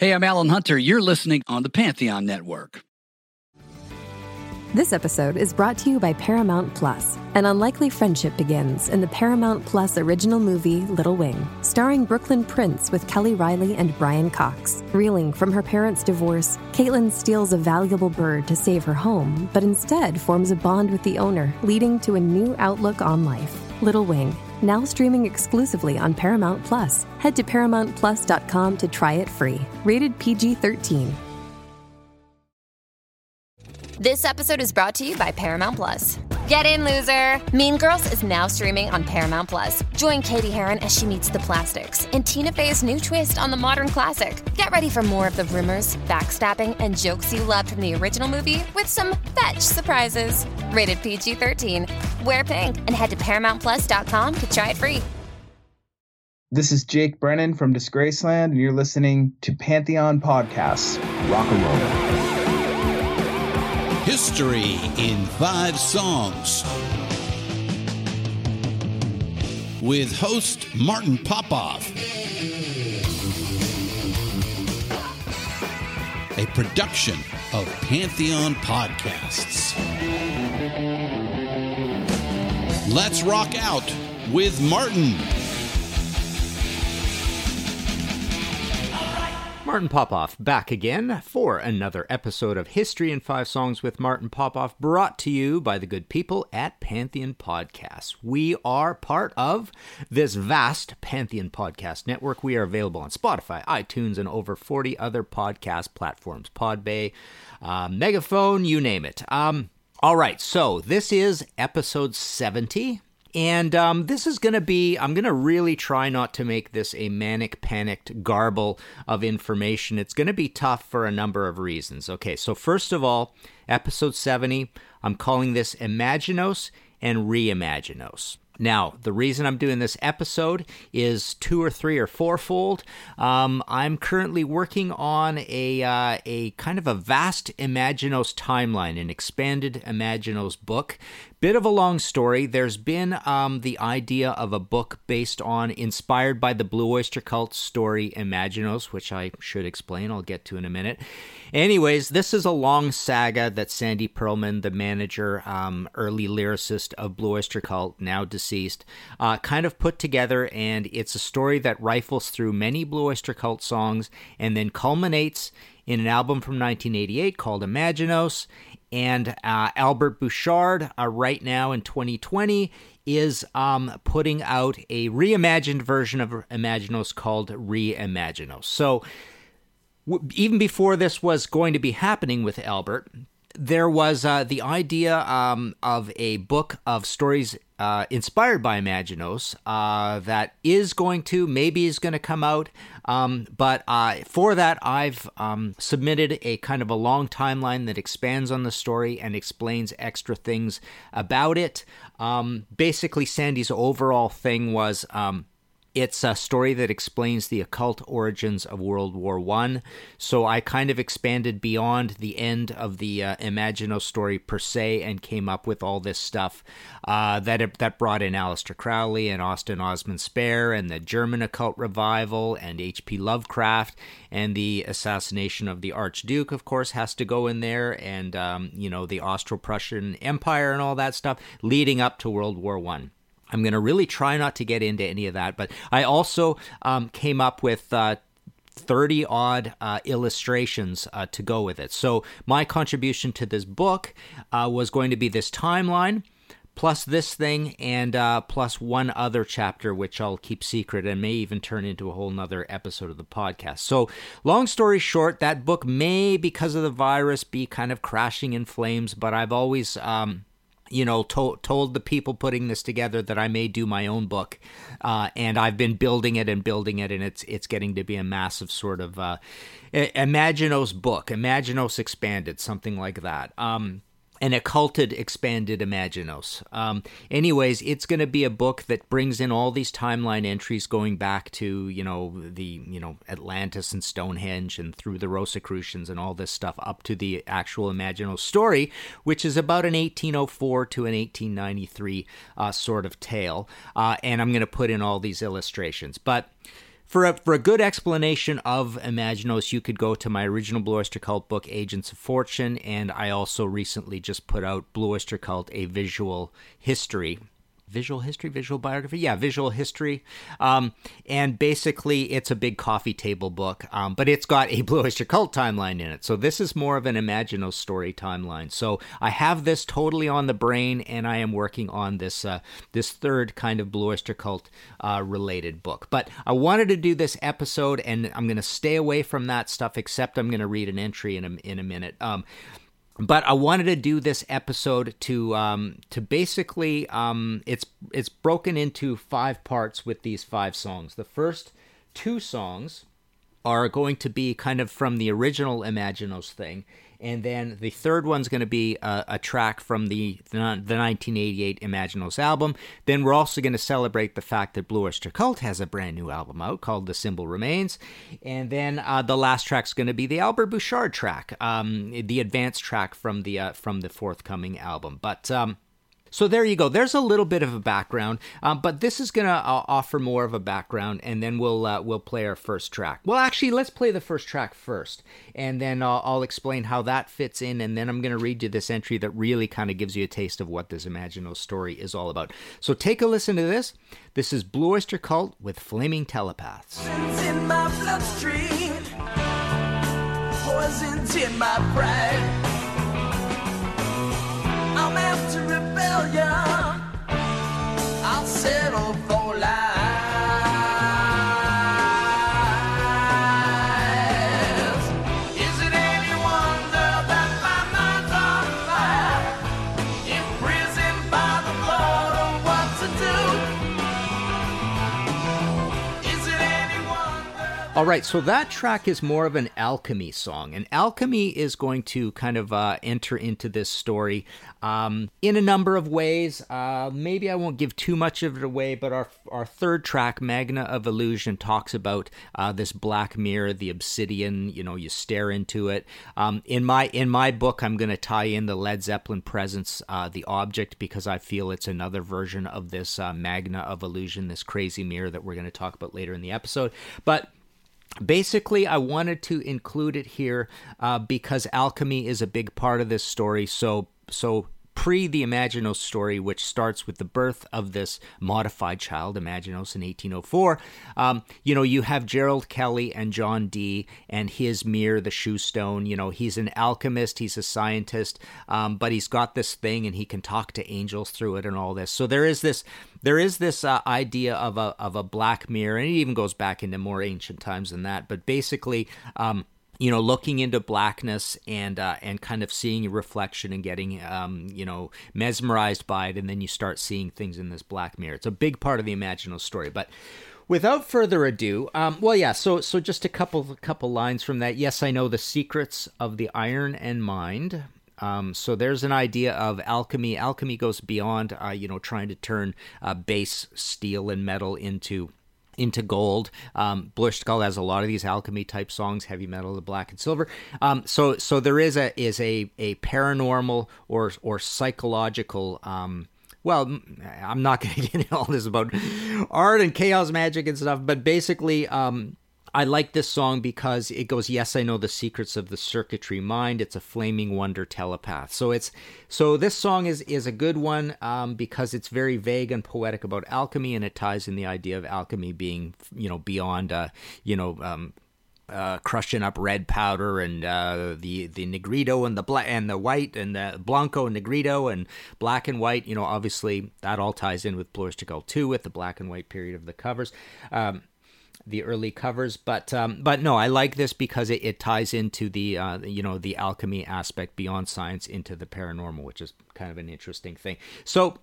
Hey, I'm Alan Hunter. You're listening on the Pantheon Network. This episode is brought to you by Paramount Plus. An unlikely friendship begins in the Paramount Plus original movie Little Wing, starring Brooklyn Prince with Kelly Reilly and Brian Cox. Reeling from her parents' divorce, Caitlin steals a valuable bird to save her home, but instead forms a bond with the owner, leading to a new outlook on life. Little Wing, now streaming exclusively on Paramount Plus. Head to ParamountPlus.com to try it free. Rated PG 13. This episode is brought to you by Paramount Plus. Get in, loser! Mean Girls is now streaming on Paramount Plus. Join Cady Heron as she meets the plastics in Tina Fey's new twist on the modern classic. Get ready for more of the rumors, backstabbing, and jokes you loved from the original movie with some fetch surprises. Rated PG 13. Wear pink and head to ParamountPlus.com to try it free. This is Jake Brennan from Disgraceland, and you're listening to Pantheon Podcasts. Rock and roll. History in Five Songs. With host Martin Popoff. A production of Pantheon Podcasts. Let's rock out with Martin. Martin Popoff back again for another episode of History in Five Songs with Martin Popoff, brought to you by the good people at Pantheon Podcasts. We are part of this vast Pantheon Podcast network. We are available on Spotify, iTunes, and over 40 other podcast platforms Podbay, uh, Megaphone, you name it. Um, all right, so this is episode 70 and um, this is going to be, I'm going to really try not to make this a manic panicked garble of information. It's going to be tough for a number of reasons. Okay, so first of all, episode 70, I'm calling this Imaginos and Reimaginos. Now, the reason I'm doing this episode is two or three or fourfold. Um, I'm currently working on a uh, a kind of a vast Imaginos timeline, an expanded Imaginos book. Bit of a long story. There's been um, the idea of a book based on, inspired by the Blue Oyster Cult story Imaginos, which I should explain. I'll get to in a minute. Anyways, this is a long saga that Sandy Pearlman, the manager, um, early lyricist of Blue Oyster Cult, now deceased, uh, kind of put together, and it's a story that rifles through many Blue Oyster Cult songs and then culminates in an album from 1988 called Imaginos. And uh, Albert Bouchard, uh, right now in 2020, is um, putting out a reimagined version of Imaginos called Reimaginos. So, w- even before this was going to be happening with Albert, there was uh, the idea um, of a book of stories uh, inspired by Imaginos uh, that is going to, maybe is going to come out. Um, but uh, for that, I've um, submitted a kind of a long timeline that expands on the story and explains extra things about it. Um, basically, Sandy's overall thing was um, it's a story that explains the occult origins of World War One. So I kind of expanded beyond the end of the uh, Imaginos story per se, and came up with all this stuff uh, that that brought in Aleister Crowley and Austin Osman Spare, and the German occult revival, and H.P. Lovecraft, and the assassination of the Archduke. Of course, has to go in there, and um, you know the Austro-Prussian Empire and all that stuff, leading up to World War One. I'm going to really try not to get into any of that, but I also um, came up with uh, 30 odd uh, illustrations uh, to go with it. So, my contribution to this book uh, was going to be this timeline. Plus this thing, and uh, plus one other chapter, which I'll keep secret and may even turn into a whole nother episode of the podcast. So, long story short, that book may, because of the virus, be kind of crashing in flames, but I've always um, you know, to- told the people putting this together that I may do my own book, uh, and I've been building it and building it, and it's it's getting to be a massive sort of uh, Imaginos book, Imaginos expanded, something like that. Um, an occulted expanded imaginos. Um, anyways it's going to be a book that brings in all these timeline entries going back to you know the you know atlantis and stonehenge and through the rosicrucians and all this stuff up to the actual imaginos story which is about an 1804 to an 1893 uh, sort of tale. Uh, and i'm going to put in all these illustrations. But for a, for a good explanation of Imaginos, you could go to my original Blue Oyster Cult book, Agents of Fortune, and I also recently just put out Blue Oyster Cult: A Visual History visual history, visual biography. Yeah, visual history. Um, and basically, it's a big coffee table book, um, but it's got a Blue Oyster Cult timeline in it. So this is more of an Imaginos story timeline. So I have this totally on the brain, and I am working on this uh, this third kind of Blue Oyster Cult uh, related book. But I wanted to do this episode, and I'm going to stay away from that stuff, except I'm going to read an entry in a, in a minute. Um, but I wanted to do this episode to um, to basically um, it's it's broken into five parts with these five songs. The first two songs are going to be kind of from the original Imaginos thing, and then the third one's going to be a, a, track from the, the, the 1988 Imaginos album. Then we're also going to celebrate the fact that Blue Oyster Cult has a brand new album out called The Symbol Remains. And then uh, the last track's going to be the Albert Bouchard track, um, the advanced track from the uh, from the forthcoming album. But um, so there you go. There's a little bit of a background, um, but this is gonna uh, offer more of a background, and then we'll uh, we'll play our first track. Well, actually, let's play the first track first, and then uh, I'll explain how that fits in, and then I'm gonna read you this entry that really kind of gives you a taste of what this Imaginos story is all about. So take a listen to this. This is Blue Oyster Cult with Flaming Telepaths. Poisons in my pride. Rebellion. All right, so that track is more of an alchemy song, and alchemy is going to kind of uh, enter into this story um, in a number of ways. Uh, maybe I won't give too much of it away, but our our third track, Magna of Illusion, talks about uh, this black mirror, the obsidian. You know, you stare into it. Um, in my in my book, I'm going to tie in the Led Zeppelin presence, uh, the object, because I feel it's another version of this uh, Magna of Illusion, this crazy mirror that we're going to talk about later in the episode, but basically i wanted to include it here uh, because alchemy is a big part of this story. So so pre the Imaginos story, which starts with the birth of this modified child, Imaginos, in 1804. Um, you know, you have Gerald Kelly and John Dee and his mirror, the shew stone. You know, he's an alchemist, he's a scientist, um, but he's got this thing and he can talk to angels through it and all this. So there is this there is this uh, idea of a of a black mirror, and it even goes back into more ancient times than that. But basically, um, you know, looking into blackness and uh, and kind of seeing a reflection and getting um, you know mesmerized by it, and then you start seeing things in this black mirror. It's a big part of the Imaginos story, but. Without further ado, um, well, yeah. So, so just a couple, couple lines from that. Yes, I know the secrets of the iron and mind. Um, so there's an idea of alchemy. Alchemy goes beyond, uh, you know, trying to turn uh, base steel and metal into into gold. Um, Cult has a lot of these alchemy type songs, heavy metal, the black and silver. Um, so so there is a is a a paranormal or or psychological. Um, well, I'm not going to get into all this about art and chaos magic and stuff, but basically, um, I like this song because it goes, yes, I know the secrets of the circuitry mind. It's a flaming wonder telepath. So it's so this song is is a good one um, because it's very vague and poetic about alchemy, and it ties in the idea of alchemy being you know beyond uh, you know. Um, uh, crushing up red powder and uh, the the negrito and the black and the white and the blanco and negrito and black and white. You know, obviously that all ties in with Cult too, with the black and white period of the covers. Um, the early covers, but um, but no, I like this because it, it ties into the uh, you know the alchemy aspect beyond science into the paranormal, which is kind of an interesting thing. So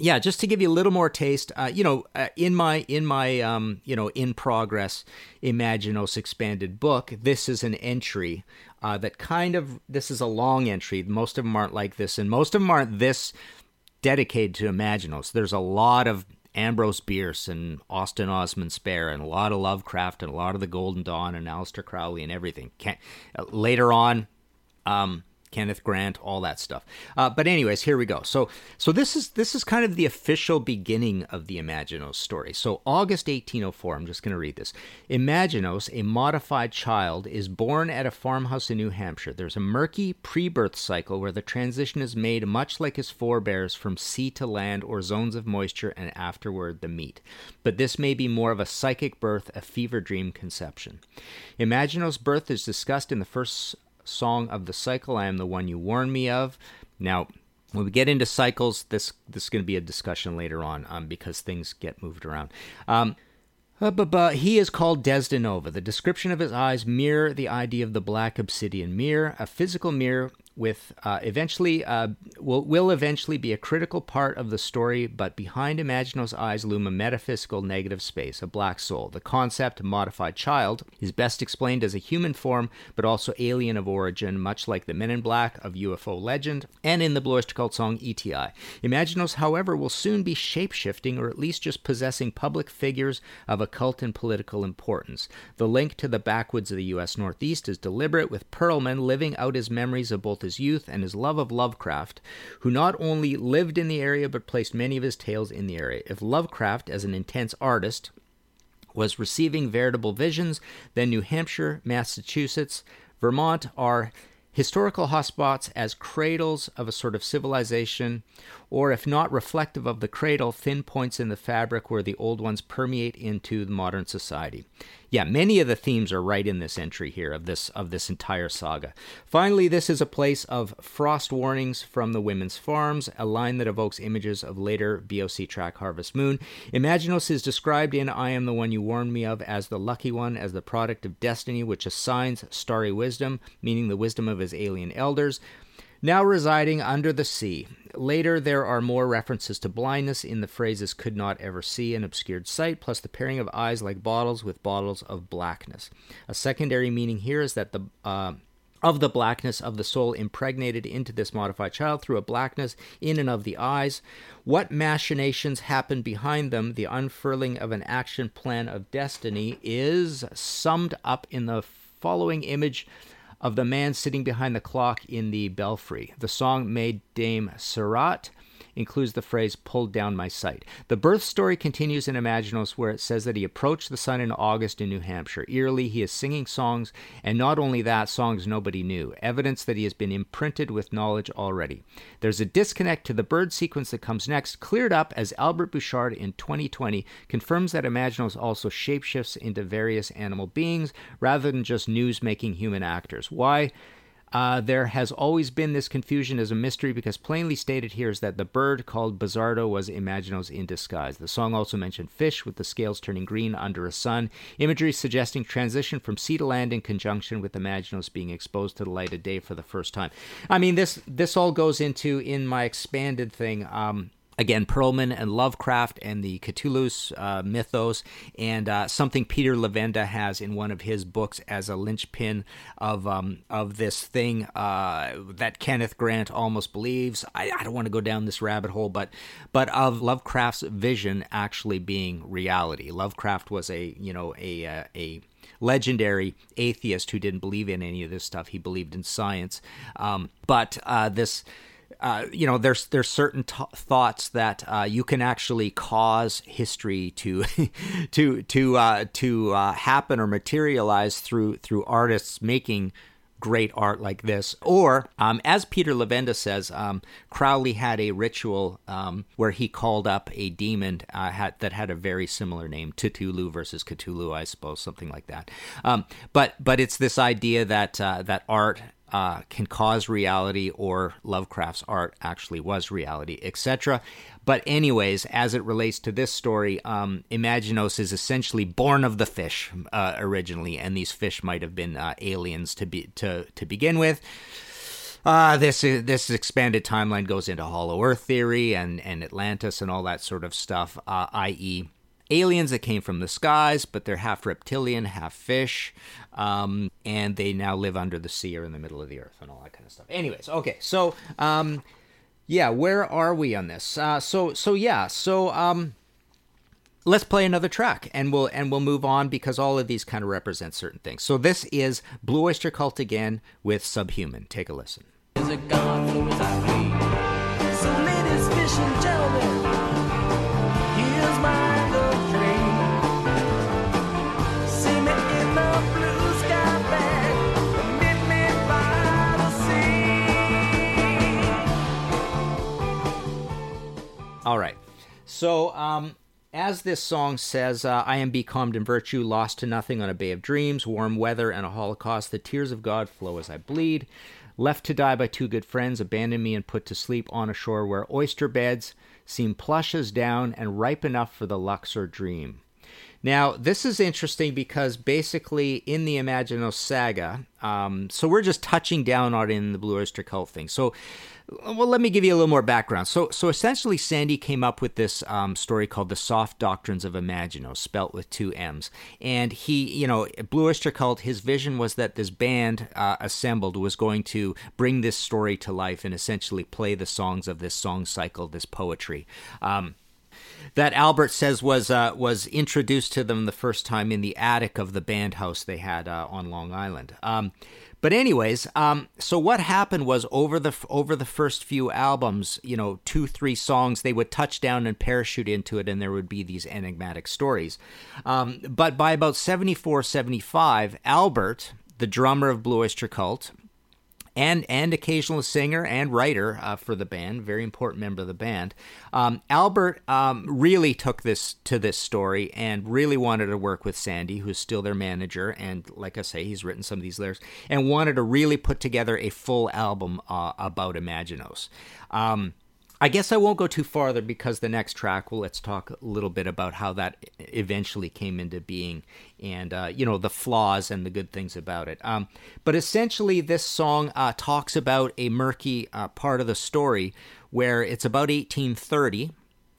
yeah, just to give you a little more taste, uh, you know, uh, in my in my um, you know in progress Imaginos expanded book, this is an entry uh, that kind of this is a long entry. Most of them aren't like this, and most of them aren't this dedicated to Imaginos. There's a lot of Ambrose Bierce and Austin Osman Spare and a lot of Lovecraft and a lot of the Golden Dawn and Aleister Crowley and everything. Can't, uh, later on, um, Kenneth Grant, all that stuff. Uh, but anyways, here we go. So so this is this is kind of the official beginning of the Imaginos story. So August 1804. I'm just going to read this. Imaginos, a modified child, is born at a farmhouse in New Hampshire. There's a murky pre-birth cycle where the transition is made much like his forebears from sea to land or zones of moisture, and afterward the meat. But this may be more of a psychic birth, a fever dream conception. Imaginos' birth is discussed in the first song of the cycle. I am the one you warned me of. Now, when we get into cycles, this this is going to be a discussion later on um, because things get moved around. Um, uh, he is called Desdinova. The description of his eyes mirror the idea of the black obsidian mirror, a physical mirror with uh, eventually uh, will will eventually be a critical part of the story. But behind Imagino's eyes loom a metaphysical negative space, a black soul. The concept modified child is best explained as a human form, but also alien of origin, much like the Men in Black of UFO legend, and in the Blue Cult song ETI. Imaginos, however, will soon be shapeshifting, or at least just possessing public figures of occult and political importance. The link to the backwoods of the U.S. Northeast is deliberate, with Pearlman living out his memories of both his youth and his love of Lovecraft, who not only lived in the area but placed many of his tales in the area. If Lovecraft, as an intense artist, was receiving veritable visions, then New Hampshire, Massachusetts, Vermont are historical hotspots as cradles of a sort of civilization, or if not reflective of the cradle, thin points in the fabric where the old ones permeate into the modern society. Yeah, many of the themes are right in this entry here of this of this entire saga. Finally, this is a place of frost warnings from the women's farms, a line that evokes images of later BOC track Harvest Moon. Imaginos is described in I Am the One You Warned Me of as the lucky one, as the product of destiny, which assigns starry wisdom, meaning the wisdom of his alien elders now residing under the sea. Later, there are more references to blindness in the phrases could not ever see an obscured sight, plus the pairing of eyes like bottles with bottles of blackness. A secondary meaning here is that the uh, of the blackness of the soul impregnated into this modified child through a blackness in and of the eyes. What machinations happen behind them, the unfurling of an action plan of destiny, is summed up in the following image of the man sitting behind the clock in the belfry. The song made Dame Surratt includes the phrase pulled down my sight. The birth story continues in Imaginos where it says that he approached the sun in August in New Hampshire. Eerily, he is singing songs, and not only that, songs nobody knew, evidence that he has been imprinted with knowledge already. There's a disconnect to the bird sequence that comes next, cleared up as Albert Bouchard in 2020 confirms that Imaginos also shapeshifts into various animal beings rather than just news making human actors. Why? Uh, there has always been this confusion as a mystery because plainly stated here is that the bird called Bizardo was Imaginos in disguise. The song also mentioned fish with the scales turning green under a sun, imagery suggesting transition from sea to land in conjunction with Imaginos being exposed to the light of day for the first time. I mean, this this all goes into in my expanded thing. Um, again Pearlman and Lovecraft and the Cthulhu's uh, mythos, and uh, something Peter Levenda has in one of his books as a linchpin of um, of this thing uh, that Kenneth Grant almost believes. I, I don't want to go down this rabbit hole, but but of Lovecraft's vision actually being reality. Lovecraft was a you know a uh, a legendary atheist who didn't believe in any of this stuff. He believed in science, um, but uh, this uh, you know, there's there's certain t- thoughts that uh, you can actually cause history to to to uh, to uh, happen or materialize through through artists making great art like this. Or, um, as Peter Levenda says, um, Crowley had a ritual um, where he called up a demon uh, had, that had a very similar name, Cthulhu versus Cthulhu, I suppose, something like that. Um, but but it's this idea that uh, that art uh, can cause reality or Lovecraft's art actually was reality, etc. But, anyways, as it relates to this story, um, Imaginos is essentially born of the fish uh, originally, and these fish might have been uh, aliens to be to to begin with. Uh, this this expanded timeline goes into Hollow Earth theory and and Atlantis and all that sort of stuff, uh, i.e aliens that came from the skies, but they're half reptilian, half fish, um, and they now live under the sea or in the middle of the earth and all that kind of stuff. Anyways, okay, so um, yeah, where are we on this? Uh, so so yeah, so um, let's play another track and we'll and we'll move on because all of these kind of represent certain things. So this is Blue Oyster Cult again with Subhuman. Take a listen. So, um, as this song says, uh, I am becalmed in virtue, lost to nothing on a bay of dreams, warm weather and a holocaust. The tears of God flow as I bleed. Left to die by two good friends, abandoned me and put to sleep on a shore where oyster beds seem plush as down and ripe enough for the Luxor dream. Now, this is interesting because basically in the Imaginos saga, um, so we're just touching down on in the Blue Oyster Cult thing. So, well, let me give you a little more background. So, so essentially, Sandy came up with this um, story called "The Soft Doctrines of Imaginos," spelt with two M's. And he, you know, Blue Oyster Cult. His vision was that this band uh, assembled was going to bring this story to life and essentially play the songs of this song cycle, this poetry. Um, that Albert says was uh, was introduced to them the first time in the attic of the band house they had uh, on Long Island. Um, but anyways, um, so what happened was over the over the first few albums, you know, two three songs, they would touch down and parachute into it, and there would be these enigmatic stories. Um, but by about 74, 75, Albert, the drummer of Blue Oyster Cult, and and occasional singer and writer uh, for the band, very important member of the band. Um, Albert um, really took this to this story and really wanted to work with Sandy, who's still their manager, and like I say, he's written some of these lyrics, and wanted to really put together a full album uh, about Imaginos. Um, I guess I won't go too farther because the next track, well, let's talk a little bit about how that eventually came into being and, uh, you know, the flaws and the good things about it. Um, but essentially, this song uh, talks about a murky uh, part of the story where it's about 1830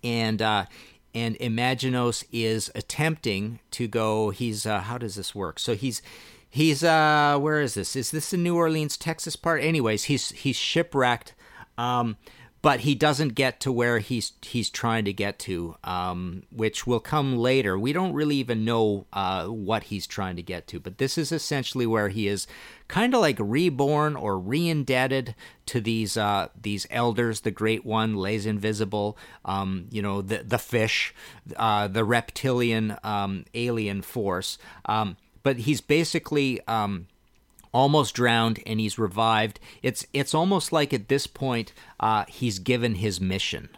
and. Uh, and Imaginos is attempting to go. He's uh, how does this work? So he's he's uh where is this? Is this the New Orleans, Texas part? Anyways, he's he's shipwrecked. Um, but he doesn't get to where he's he's trying to get to, um, which will come later. We don't really even know uh, what he's trying to get to, but this is essentially where he is kind of like reborn or re-indebted to these uh, these elders, the Great One, Les Invisibles, um, you know, the the fish, uh, the reptilian um, alien force. Um, but he's basically um, almost drowned and he's revived. It's it's almost like at this point uh, he's given his mission.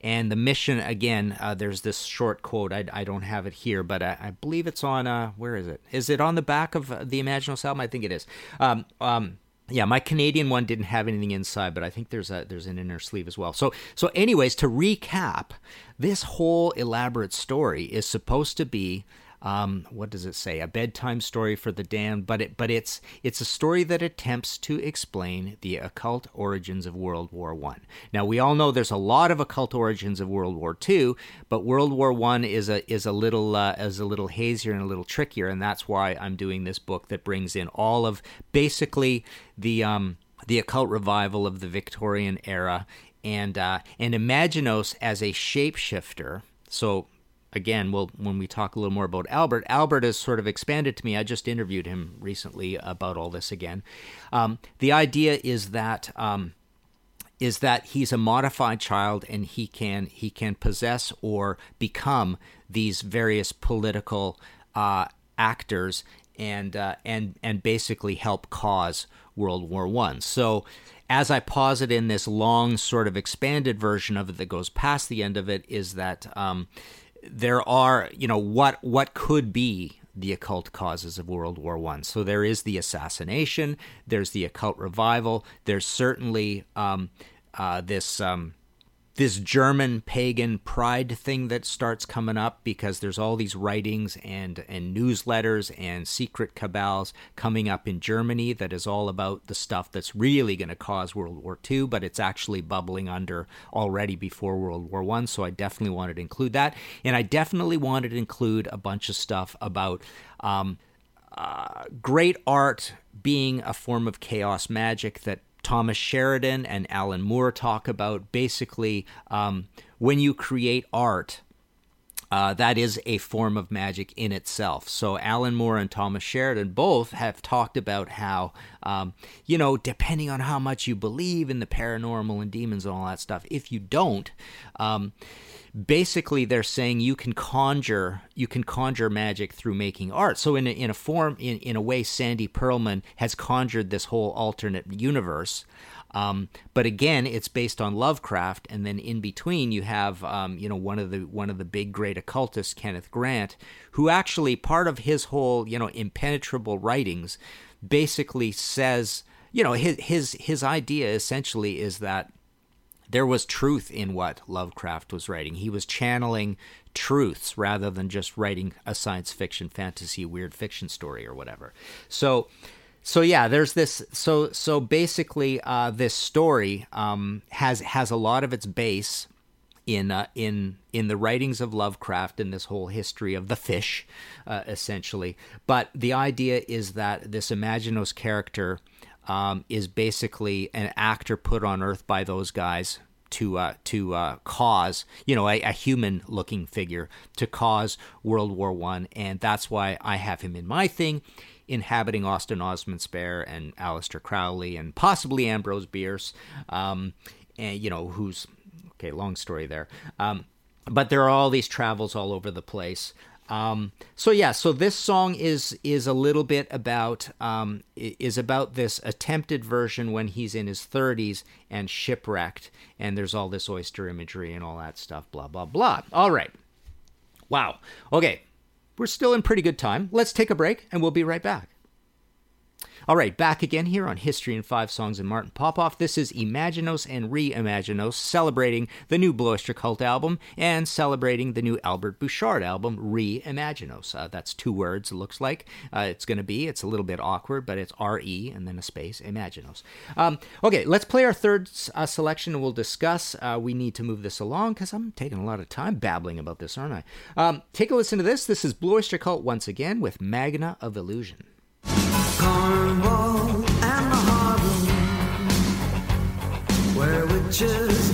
And the mission again, uh, there's this short quote. I, I don't have it here, but I, I believe it's on. Uh, where is it? Is it on the back of the Imaginos album? I think it is. Um, um, yeah, my Canadian one didn't have anything inside, but I think there's a there's an inner sleeve as well. So so anyways, to recap, this whole elaborate story is supposed to be um, what does it say? A bedtime story for the damned, but it but it's it's a story that attempts to explain the occult origins of World War One. Now we all know there's a lot of occult origins of World War Two, but World War One is a is a little uh, is a little hazier and a little trickier, and that's why I'm doing this book that brings in all of basically the um, the occult revival of the Victorian era and uh, and Imaginos as a shapeshifter. So again, well, when we talk a little more about Albert, Albert has sort of expanded to me. I just interviewed him recently about all this again. Um, the idea is that. Um, is that he's a modified child and he can he can possess or become these various political uh, actors and uh, and and basically help cause World War One. So as I posit in this long sort of expanded version of it that goes past the end of it is that um, there are, you know, what what could be the occult causes of World War One. So there is the assassination, there's the occult revival, there's certainly um, uh, this um, this German pagan pride thing that starts coming up because there's all these writings and and newsletters and secret cabals coming up in Germany that is all about the stuff that's really going to cause World War II, but it's actually bubbling under already before World War One. So I definitely wanted to include that, and I definitely wanted to include a bunch of stuff about. Um, uh, great art being a form of chaos magic that Thomas Sheridan and Alan Moore talk about basically um, when you create art. Uh, that is a form of magic in itself. So, Alan Moore and Thomas Sheridan both have talked about how, um, you know, depending on how much you believe in the paranormal and demons and all that stuff, if you don't, um, basically they're saying you can conjure you can conjure magic through making art so in a, in a form in, in a way sandy pearlman has conjured this whole alternate universe um, but again, it's based on Lovecraft, and then in between you have, um, you know, one of the one of the big great occultists, Kenneth Grant, who actually part of his whole, you know, impenetrable writings, basically says, you know, his his his idea essentially is that there was truth in what Lovecraft was writing. He was channeling truths rather than just writing a science fiction, fantasy, weird fiction story or whatever. So so yeah, there's this. So so basically, uh, this story um, has has a lot of its base in uh, in in the writings of Lovecraft and this whole history of the fish, uh, essentially. But the idea is that this Imaginos character um, is basically an actor put on Earth by those guys to uh, to uh, cause you know a, a human looking figure to cause World War One, and that's why I have him in my thing inhabiting Austin Osman Spare and Aleister Crowley and possibly Ambrose Bierce, um, and you know who's okay. Long story there, um, but there are all these travels all over the place. Um, so yeah, so this song is is a little bit about um, is about this attempted version when he's in his 30s and shipwrecked, and there's all this oyster imagery and all that stuff. Blah blah blah. All right, wow. Okay, we're still in pretty good time. Let's take a break and we'll be right back. All right, back again here on History in Five Songs and Martin Popoff. This is Imaginos and Reimaginos celebrating the new Blue Oyster Cult album and celebrating the new Albert Bouchard album, Reimaginos. Uh, that's two words, it looks like. Uh, it's going to be. It's a little bit awkward, but it's R E and then a space, Imaginos. Um, okay, let's play our third uh, selection and we'll discuss. Uh, we need to move this along because I'm taking a lot of time babbling about this, aren't I? Um, take a listen to this. This is Blue Oyster Cult once again with Magna of Illusion. Cornwall and the harbor, where witches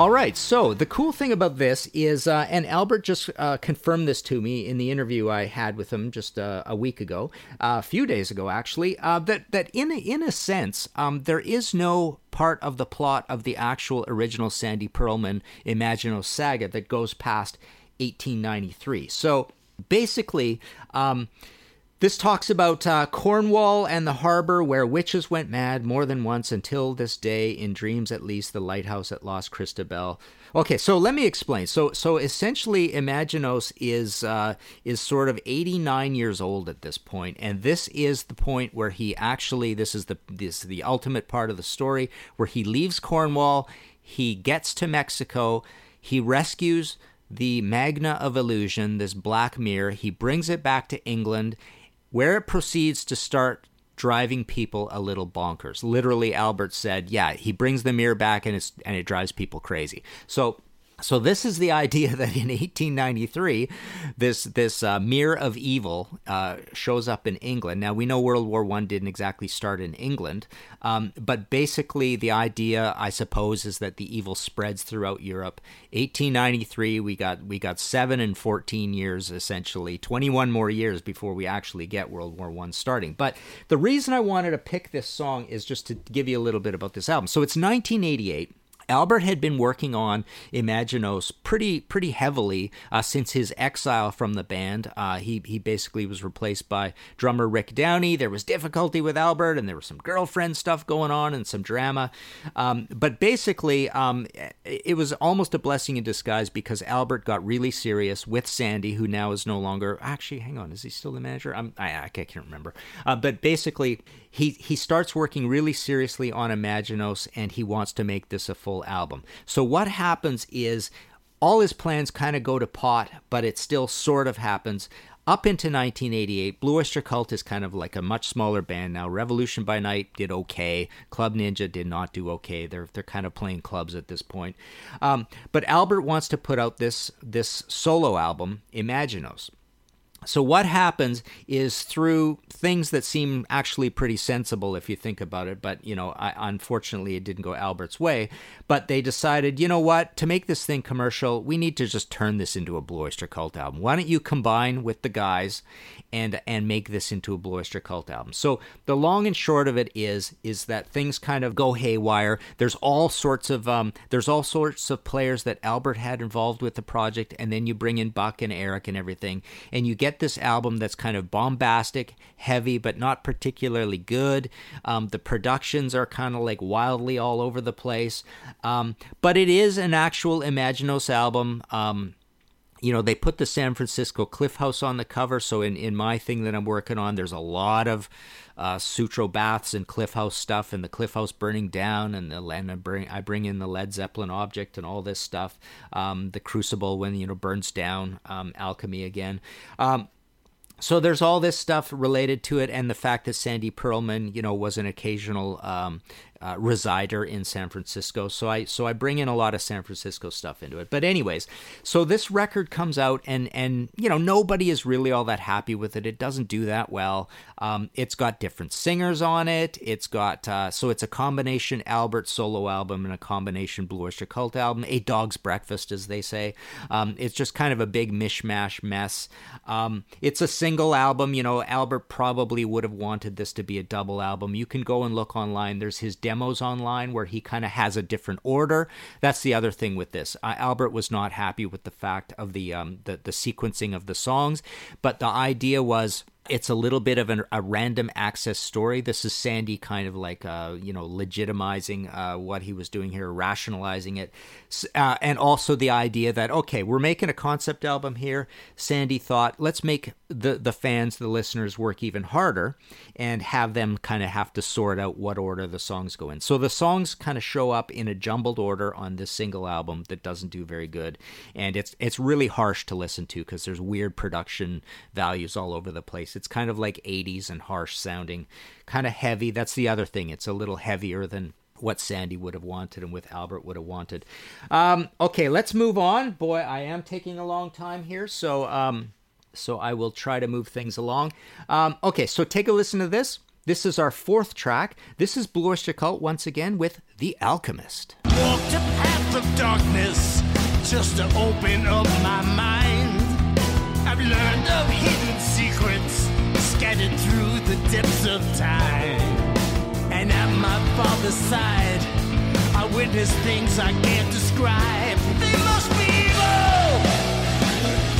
All right. So the cool thing about this is, uh, and Albert just uh, confirmed this to me in the interview I had with him just uh, a week ago, uh, a few days ago actually, uh, that that in a, in a sense, um, there is no part of the plot of the actual original Sandy Pearlman Imaginos saga that goes past 1893. So basically. Um, this talks about uh, Cornwall and the harbor where witches went mad more than once until this day, in dreams at least, the lighthouse at Lost Christabel. Okay, so let me explain. So, so essentially, Imaginos is uh, is sort of 89 years old at this point, and this is the point where he actually this is the this is the ultimate part of the story where he leaves Cornwall, he gets to Mexico, he rescues the Magna of Illusion, this black mirror. He brings it back to England where it proceeds to start driving people a little bonkers. Literally, Albert said, "Yeah, he brings the mirror back, and it's and it drives people crazy." So. So this is the idea that in 1893, this this uh, mirror of evil uh, shows up in England. Now we know World War One didn't exactly start in England, um, but basically the idea, I suppose, is that the evil spreads throughout Europe. 1893, we got we got seven and 14 years essentially, 21 more years before we actually get World War One starting. But the reason I wanted to pick this song is just to give you a little bit about this album. So it's 1988. Albert had been working on Imaginos pretty pretty heavily uh, since his exile from the band. Uh, he he basically was replaced by drummer Rick Downey. There was difficulty with Albert, and there was some girlfriend stuff going on and some drama. Um, but basically, um, it was almost a blessing in disguise because Albert got really serious with Sandy, who now is no longer. Actually, hang on, is he still the manager? I'm, I I can't remember. Uh, but basically, he he starts working really seriously on Imaginos, and he wants to make this a full album. So what happens is all his plans kind of go to pot, but it still sort of happens up into 1988, Blue Oyster Cult is kind of like a much smaller band now. Revolution by Night did okay. Club Ninja did not do okay. They're they're kind of playing clubs at this point. Um, but Albert wants to put out this this solo album, Imaginos. So what happens is through things that seem actually pretty sensible if you think about it, but you know, I, unfortunately it didn't go Albert's way. But they decided, you know what, to make this thing commercial, we need to just turn this into a Blue Oyster Cult album. Why don't you combine with the guys and and make this into a Blue Oyster Cult album? So the long and short of it is is that things kind of go haywire. There's all sorts of um, there's all sorts of players that Albert had involved with the project, and then you bring in Buck and Eric and everything, and you get this album that's kind of bombastic, heavy, but not particularly good. Um, the productions are kind of like wildly all over the place, um, but it is an actual Imaginos album. Um, you know, they put the San Francisco Cliff House on the cover. So in, in my thing that I'm working on, there's a lot of uh, Sutro baths and Cliff House stuff, and the Cliff House burning down, and the and I bring I bring in the Led Zeppelin object and all this stuff. Um, the Crucible when you know burns down, um, alchemy again. Um, so there's all this stuff related to it, and the fact that Sandy Pearlman, you know, was an occasional um, uh, resider in San Francisco. So I so I bring in a lot of San Francisco stuff into it. But anyways, so this record comes out, and and you know nobody is really all that happy with it. It doesn't do that well. Um, it's got different singers on it. It's got uh, so it's a combination Albert solo album and a combination Blue Cult album, a dog's breakfast, as they say. Um, it's just kind of a big mishmash mess. Um, it's a single album. You know, Albert probably would have wanted this to be a double album. You can go and look online. There's his demos online where he kind of has a different order. That's the other thing with this. Uh, Albert was not happy with the fact of the, um, the the sequencing of the songs, but the idea was it's a little bit of an, a random access story. This is Sandy kind of like, uh, you know, legitimizing uh, what he was doing here, rationalizing it. Uh, and also the idea that, okay, we're making a concept album here. Sandy thought, let's make the, the fans, the listeners work even harder and have them kind of have to sort out what order the songs go in. So the songs kind of show up in a jumbled order on this single album that doesn't do very good. And it's, it's really harsh to listen to because there's weird production values all over the place. It's kind of like 80s and harsh sounding, kind of heavy. That's the other thing. It's a little heavier than what Sandy would have wanted and with Albert would have wanted. Um, okay, let's move on. Boy, I am taking a long time here, so um, so I will try to move things along. Um, okay, so take a listen to this. This is our fourth track. This is Blue Oyster Cult once again with The Alchemist. Walked a path of darkness just to open up my mind. I've learned of hidden secrets depths of time. And at my father's side, I witnessed things I can't describe. They must be evil!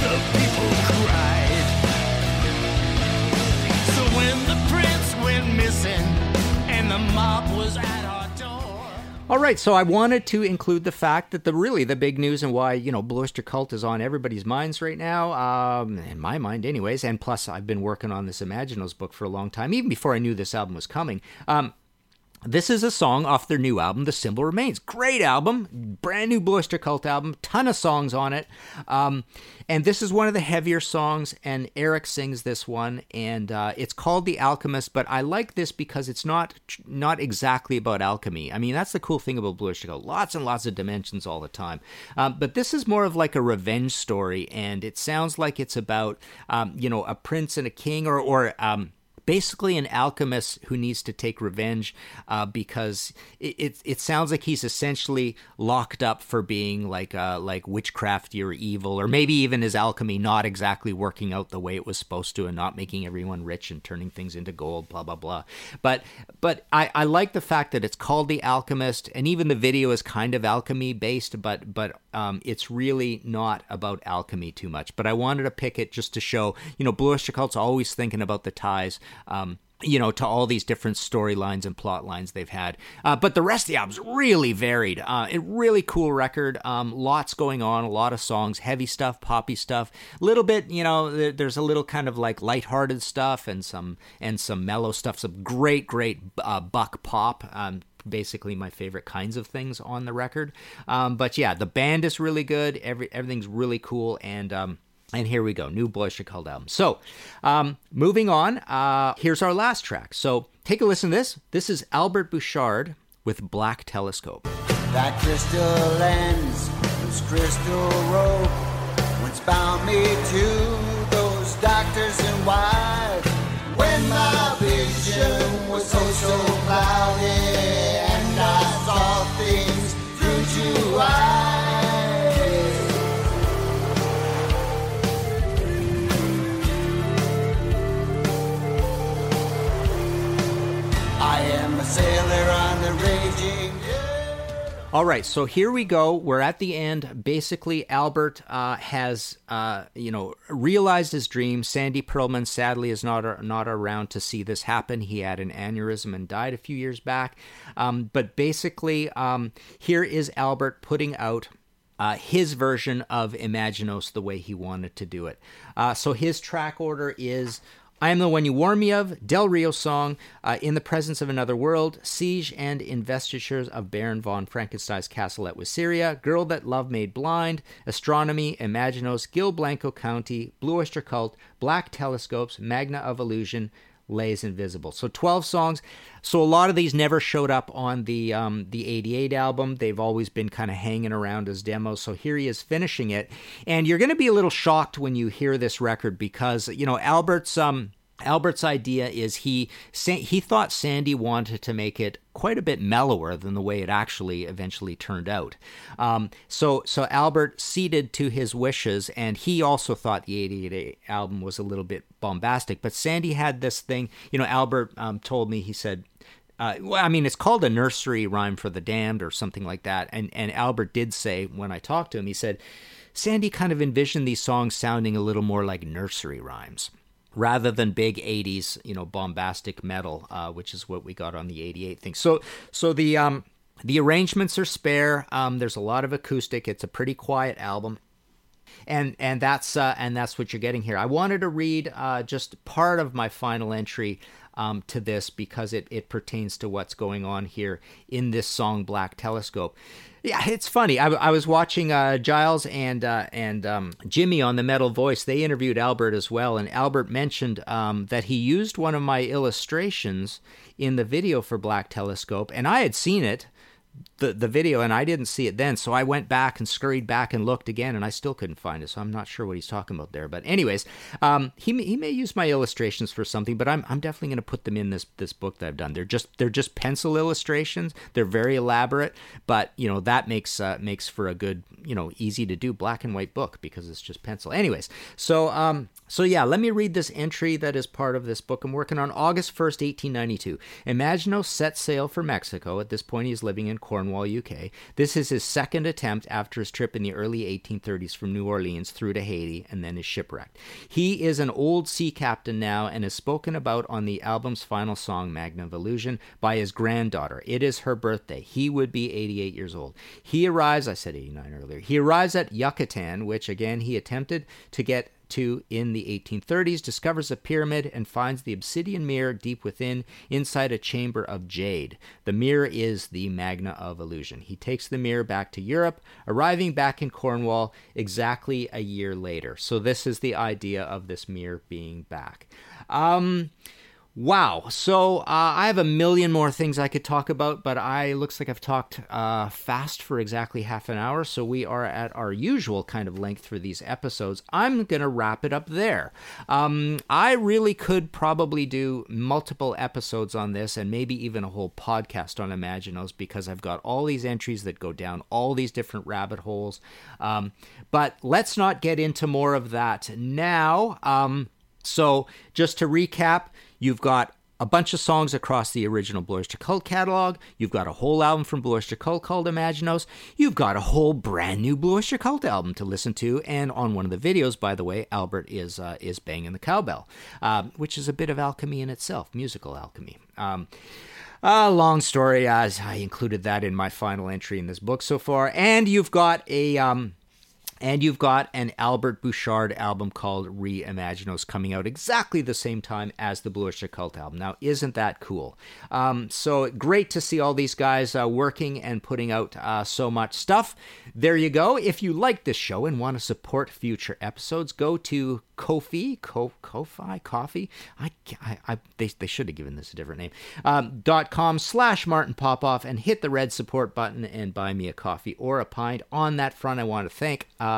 The people cried. So when the prince went missing and the mob was at. All right, so I wanted to include the fact that the really the big news and why you know Blue Oyster Cult is on everybody's minds right now, um, in my mind, anyways. And plus, I've been working on this Imaginos book for a long time, even before I knew this album was coming. Um, this is a song off their new album, The Symbol Remains. Great album, brand new Blue Oyster Cult album, ton of songs on it. Um, and this is one of the heavier songs, and Eric sings this one, and uh, it's called The Alchemist. But I like this because it's not not exactly about alchemy. I mean, that's the cool thing about Blue Oyster Cult. Lots and lots of dimensions all the time. Um, but this is more of like a revenge story, and it sounds like it's about um, you know a prince and a king, or or um, basically an alchemist who needs to take revenge uh, because it, it, it sounds like he's essentially locked up for being like uh, like witchcrafty or evil or maybe even his alchemy not exactly working out the way it was supposed to and not making everyone rich and turning things into gold blah blah blah. But but I, I like the fact that it's called the alchemist and even the video is kind of alchemy based but but um, it's really not about alchemy too much. But I wanted to pick it just to show you know Blue Oyster Cult's always thinking about the ties um, you know, to all these different storylines and plot lines they've had. Uh, but the rest of the album's really varied. Uh, a really cool record. Um, lots going on, a lot of songs, heavy stuff, poppy stuff. A little bit, you know, there- there's a little kind of like lighthearted stuff and some and some mellow stuff. Some great, great uh, buck pop. Um, basically my favorite kinds of things on the record. Um, but yeah, the band is really good. Every everything's really cool and. Um, And here we go, new Boys Cult album. So, um, moving on, uh, here's our last track. So, take a listen to this. This is Albert Bouchard with Black Telescope. That crystal lens, this crystal rope, once bound me to those doctors in white. When my vision was oh so All right, so here we go. We're at the end. Basically, Albert uh, has, uh, you know, realized his dream. Sandy Pearlman, sadly, is not not around to see this happen. He had an aneurysm and died a few years back. Um, but basically, um, here is Albert putting out uh, his version of Imaginos the way he wanted to do it. Uh, so his track order is I Am the One You Warn Me of, Del Rio song, uh, In the Presence of Another World, Siege and Investitures of Baron von Frankenstein's Castle at Syria, Girl That Love Made Blind, Astronomy, Imaginos, Gil Blanco County, Blue Oyster Cult, Black Telescopes, Magna of Illusion, Les Invisibles. So 12 songs. So a lot of these never showed up on the um, the 88 album. They've always been kind of hanging around as demos. So here he is finishing it. And you're going to be a little shocked when you hear this record because, you know, Albert's um Albert's idea is he he thought Sandy wanted to make it quite a bit mellower than the way it actually eventually turned out. Um, so so Albert ceded to his wishes, and he also thought the '88 album was a little bit bombastic. But Sandy had this thing. You know, Albert um, told me he said. Uh, well, I mean, it's called a nursery rhyme for the damned or something like that. And and Albert did say when I talked to him, he said, Sandy kind of envisioned these songs sounding a little more like nursery rhymes rather than big 80s you know bombastic metal uh, which is what we got on the 88 thing so so the um the arrangements are spare um there's a lot of acoustic it's a pretty quiet album and and that's uh, and that's what you're getting here. I wanted to read uh, just part of my final entry um, to this because it, it pertains to what's going on here in this song Black Telescope. Yeah, it's funny. I, I was watching uh, Giles and uh, and um, Jimmy on the Metal Voice. They interviewed Albert as well, and Albert mentioned um, that he used one of my illustrations in the video for Black Telescope, and I had seen it the the video and I didn't see it then, so I went back and scurried back and looked again, and I still couldn't find it. So I'm not sure what he's talking about there. But anyways, um, he he may use my illustrations for something, but I'm I'm definitely going to put them in this this book that I've done. They're just they're just pencil illustrations. They're very elaborate, but you know that makes uh, makes for a good you know easy to do black and white book because it's just pencil. Anyways, so um so yeah, let me read this entry that is part of this book. I'm working on August 1st, 1892. Imaginos set sail for Mexico. At this point, he's living in Cornwall, UK. This is his second attempt after his trip in the early 1830s from New Orleans through to Haiti and then is shipwrecked. He is an old sea captain now and is spoken about on the album's final song, Magna of Illusion, by his granddaughter. It is her birthday. He would be 88 years old. He arrives, I said 89 earlier, he arrives at Yucatan, which again he attempted to get to in the 1830s, discovers a pyramid and finds the obsidian mirror deep within, inside a chamber of jade. The mirror is the Magna of Illusion. He takes the mirror back to Europe, arriving back in Cornwall exactly a year later. So, this is the idea of this mirror being back. Um, Wow. So uh, I have a million more things I could talk about, but I looks like I've talked uh, fast for exactly half an hour. So we are at our usual kind of length for these episodes. I'm gonna wrap it up there. Um, I really could probably do multiple episodes on this, and maybe even a whole podcast on Imaginos because I've got all these entries that go down all these different rabbit holes. Um, but let's not get into more of that now. Um, so just to recap. You've got a bunch of songs across the original Blue Oyster Cult catalog. You've got a whole album from Blue Oyster Cult called Imaginos. You've got a whole brand new Blue Oyster Cult album to listen to. And on one of the videos, by the way, Albert is uh, is banging the cowbell, um, which is a bit of alchemy in itself, musical alchemy. Um, uh, long story, as I included that in my final entry in this book so far. And you've got a um, And you've got an Albert Bouchard album called Reimaginos coming out exactly the same time as the Blue Oyster Cult album. Now, isn't that cool? Um, so great to see all these guys uh, working and putting out uh, so much stuff. There you go. If you like this show and want to support future episodes, go to Ko-fi, Ko, Ko-fi, Coffee. I, I, I, they, they should have given this a different name. Um, dot com slash Martin Popoff and hit the red support button and buy me a coffee or a pint. On that front, I want to thank uh,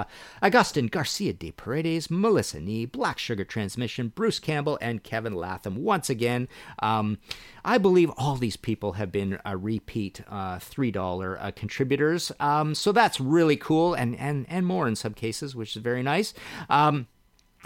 Augustin Garcia de Paredes, Melissa Nee, Black Sugar Transmission, Bruce Campbell, and Kevin Latham once again. Um, I believe all these people have been a repeat uh, $3 uh, contributors. Um, so that's really cool and, and, and more in some cases, which is very nice. Um,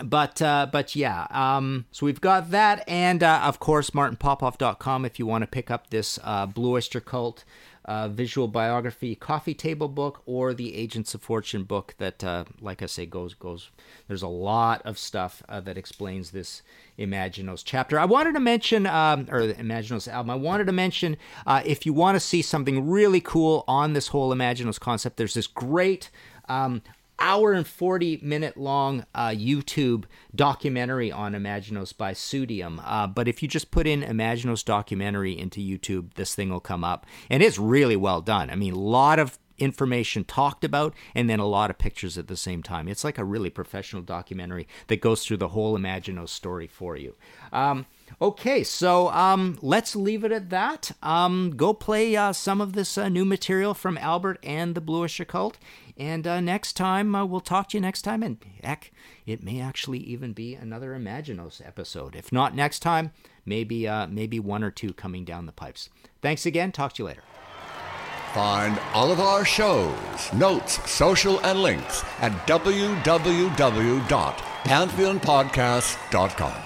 but uh, but yeah, um, so we've got that, and uh, of course martinpopoff.com if you want to pick up this uh, Blue Oyster Cult uh, visual biography coffee table book or the Agents of Fortune book that, uh, like I say, goes goes. There's a lot of stuff uh, that explains this Imaginos chapter. I wanted to mention, um, or the Imaginos album. I wanted to mention uh, if you want to see something really cool on this whole Imaginos concept. There's this great um, hour and 40 minute long uh, YouTube documentary on Imaginos by Sudium. Uh, but if you just put in Imaginos documentary into YouTube, this thing will come up. And it's really well done. I mean, a lot of information talked about and then a lot of pictures at the same time. It's like a really professional documentary that goes through the whole Imaginos story for you. Um, Okay, so um, let's leave it at that. Um, go play uh, some of this uh, new material from Albert and the Blue Oyster Cult. And uh, next time, uh, we'll talk to you next time. And heck, it may actually even be another Imaginos episode. If not next time, maybe uh, maybe one or two coming down the pipes. Thanks again. Talk to you later. Find all of our shows, notes, social, and links at www.pantheonpodcast.com